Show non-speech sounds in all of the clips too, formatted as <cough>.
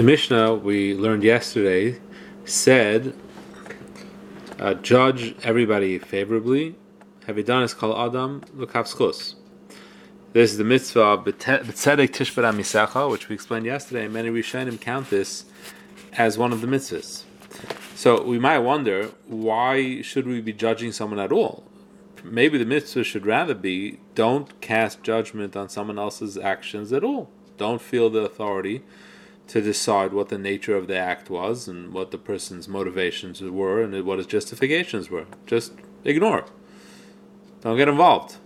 The Mishnah we learned yesterday said, uh, judge everybody favorably. Have you done is called Adam Lukavskos. This is the mitzvah of B'tzedek Tishbara Misacha, which we explained yesterday. Many Rishonim count this as one of the mitzvahs. So we might wonder, why should we be judging someone at all? Maybe the mitzvah should rather be, don't cast judgment on someone else's actions at all. Don't feel the authority to decide what the nature of the act was and what the person's motivations were and what his justifications were. Just ignore. Don't get involved.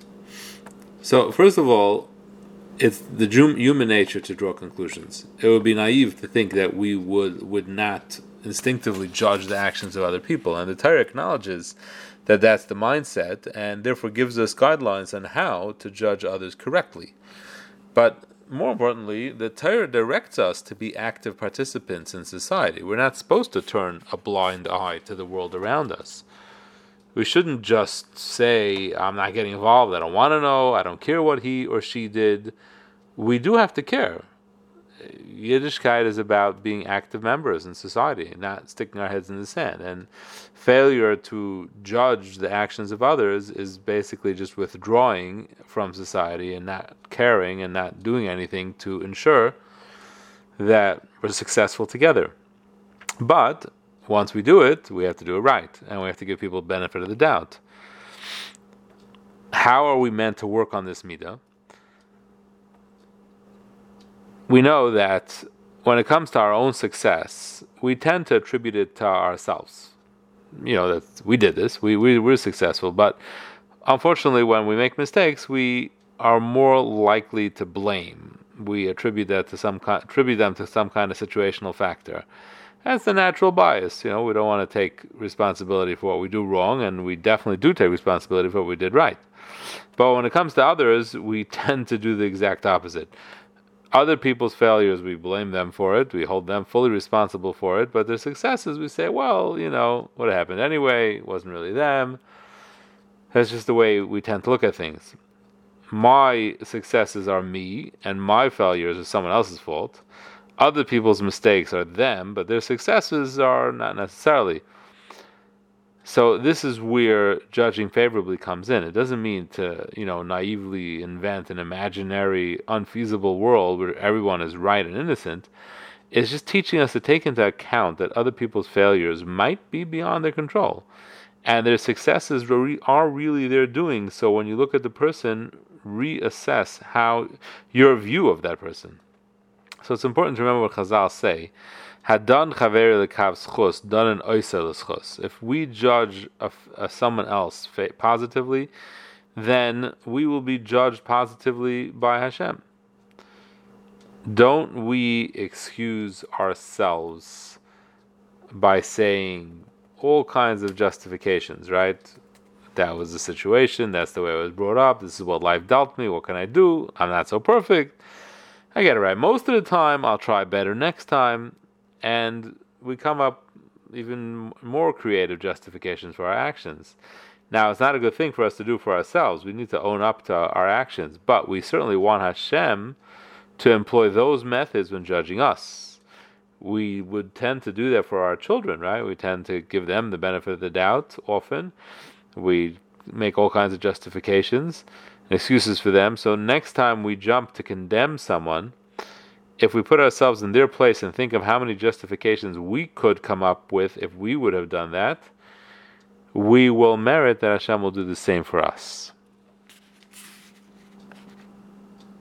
So, first of all, it's the human nature to draw conclusions. It would be naive to think that we would would not instinctively judge the actions of other people, and the Torah acknowledges that that's the mindset, and therefore gives us guidelines on how to judge others correctly. But more importantly, the Torah directs us to be active participants in society. We're not supposed to turn a blind eye to the world around us. We shouldn't just say, I'm not getting involved, I don't want to know, I don't care what he or she did. We do have to care. Yiddishkeit is about being active members in society, not sticking our heads in the sand. And failure to judge the actions of others is basically just withdrawing from society and not caring and not doing anything to ensure that we're successful together. But once we do it, we have to do it right, and we have to give people benefit of the doubt. How are we meant to work on this midah? We know that when it comes to our own success, we tend to attribute it to ourselves. You know, that we did this, we, we were successful, but unfortunately, when we make mistakes, we are more likely to blame. We attribute that to some kind, attribute them to some kind of situational factor. That's the natural bias. You know, we don't want to take responsibility for what we do wrong, and we definitely do take responsibility for what we did right. But when it comes to others, we <laughs> tend to do the exact opposite other people's failures, we blame them for it. We hold them fully responsible for it. But their successes, we say, well, you know, what happened anyway? It wasn't really them. That's just the way we tend to look at things. My successes are me, and my failures are someone else's fault. Other people's mistakes are them, but their successes are not necessarily. So this is where judging favorably comes in. It doesn't mean to, you know, naively invent an imaginary, unfeasible world where everyone is right and innocent. It's just teaching us to take into account that other people's failures might be beyond their control, and their successes are really their doing. So when you look at the person, reassess how your view of that person. So it's important to remember what Chazal say Hadan chaver lekav schus, done an oiser If we judge a, a, someone else positively, then we will be judged positively by Hashem. Don't we excuse ourselves by saying all kinds of justifications, right? That was the situation, that's the way I was brought up, this is what life dealt me, what can I do? I'm not so perfect. I get it right most of the time, I'll try better next time and we come up even more creative justifications for our actions. Now, it's not a good thing for us to do for ourselves. We need to own up to our actions, but we certainly want Hashem to employ those methods when judging us. We would tend to do that for our children, right? We tend to give them the benefit of the doubt often. We make all kinds of justifications, excuses for them. So next time we jump to condemn someone, if we put ourselves in their place and think of how many justifications we could come up with if we would have done that, we will merit that Hashem will do the same for us.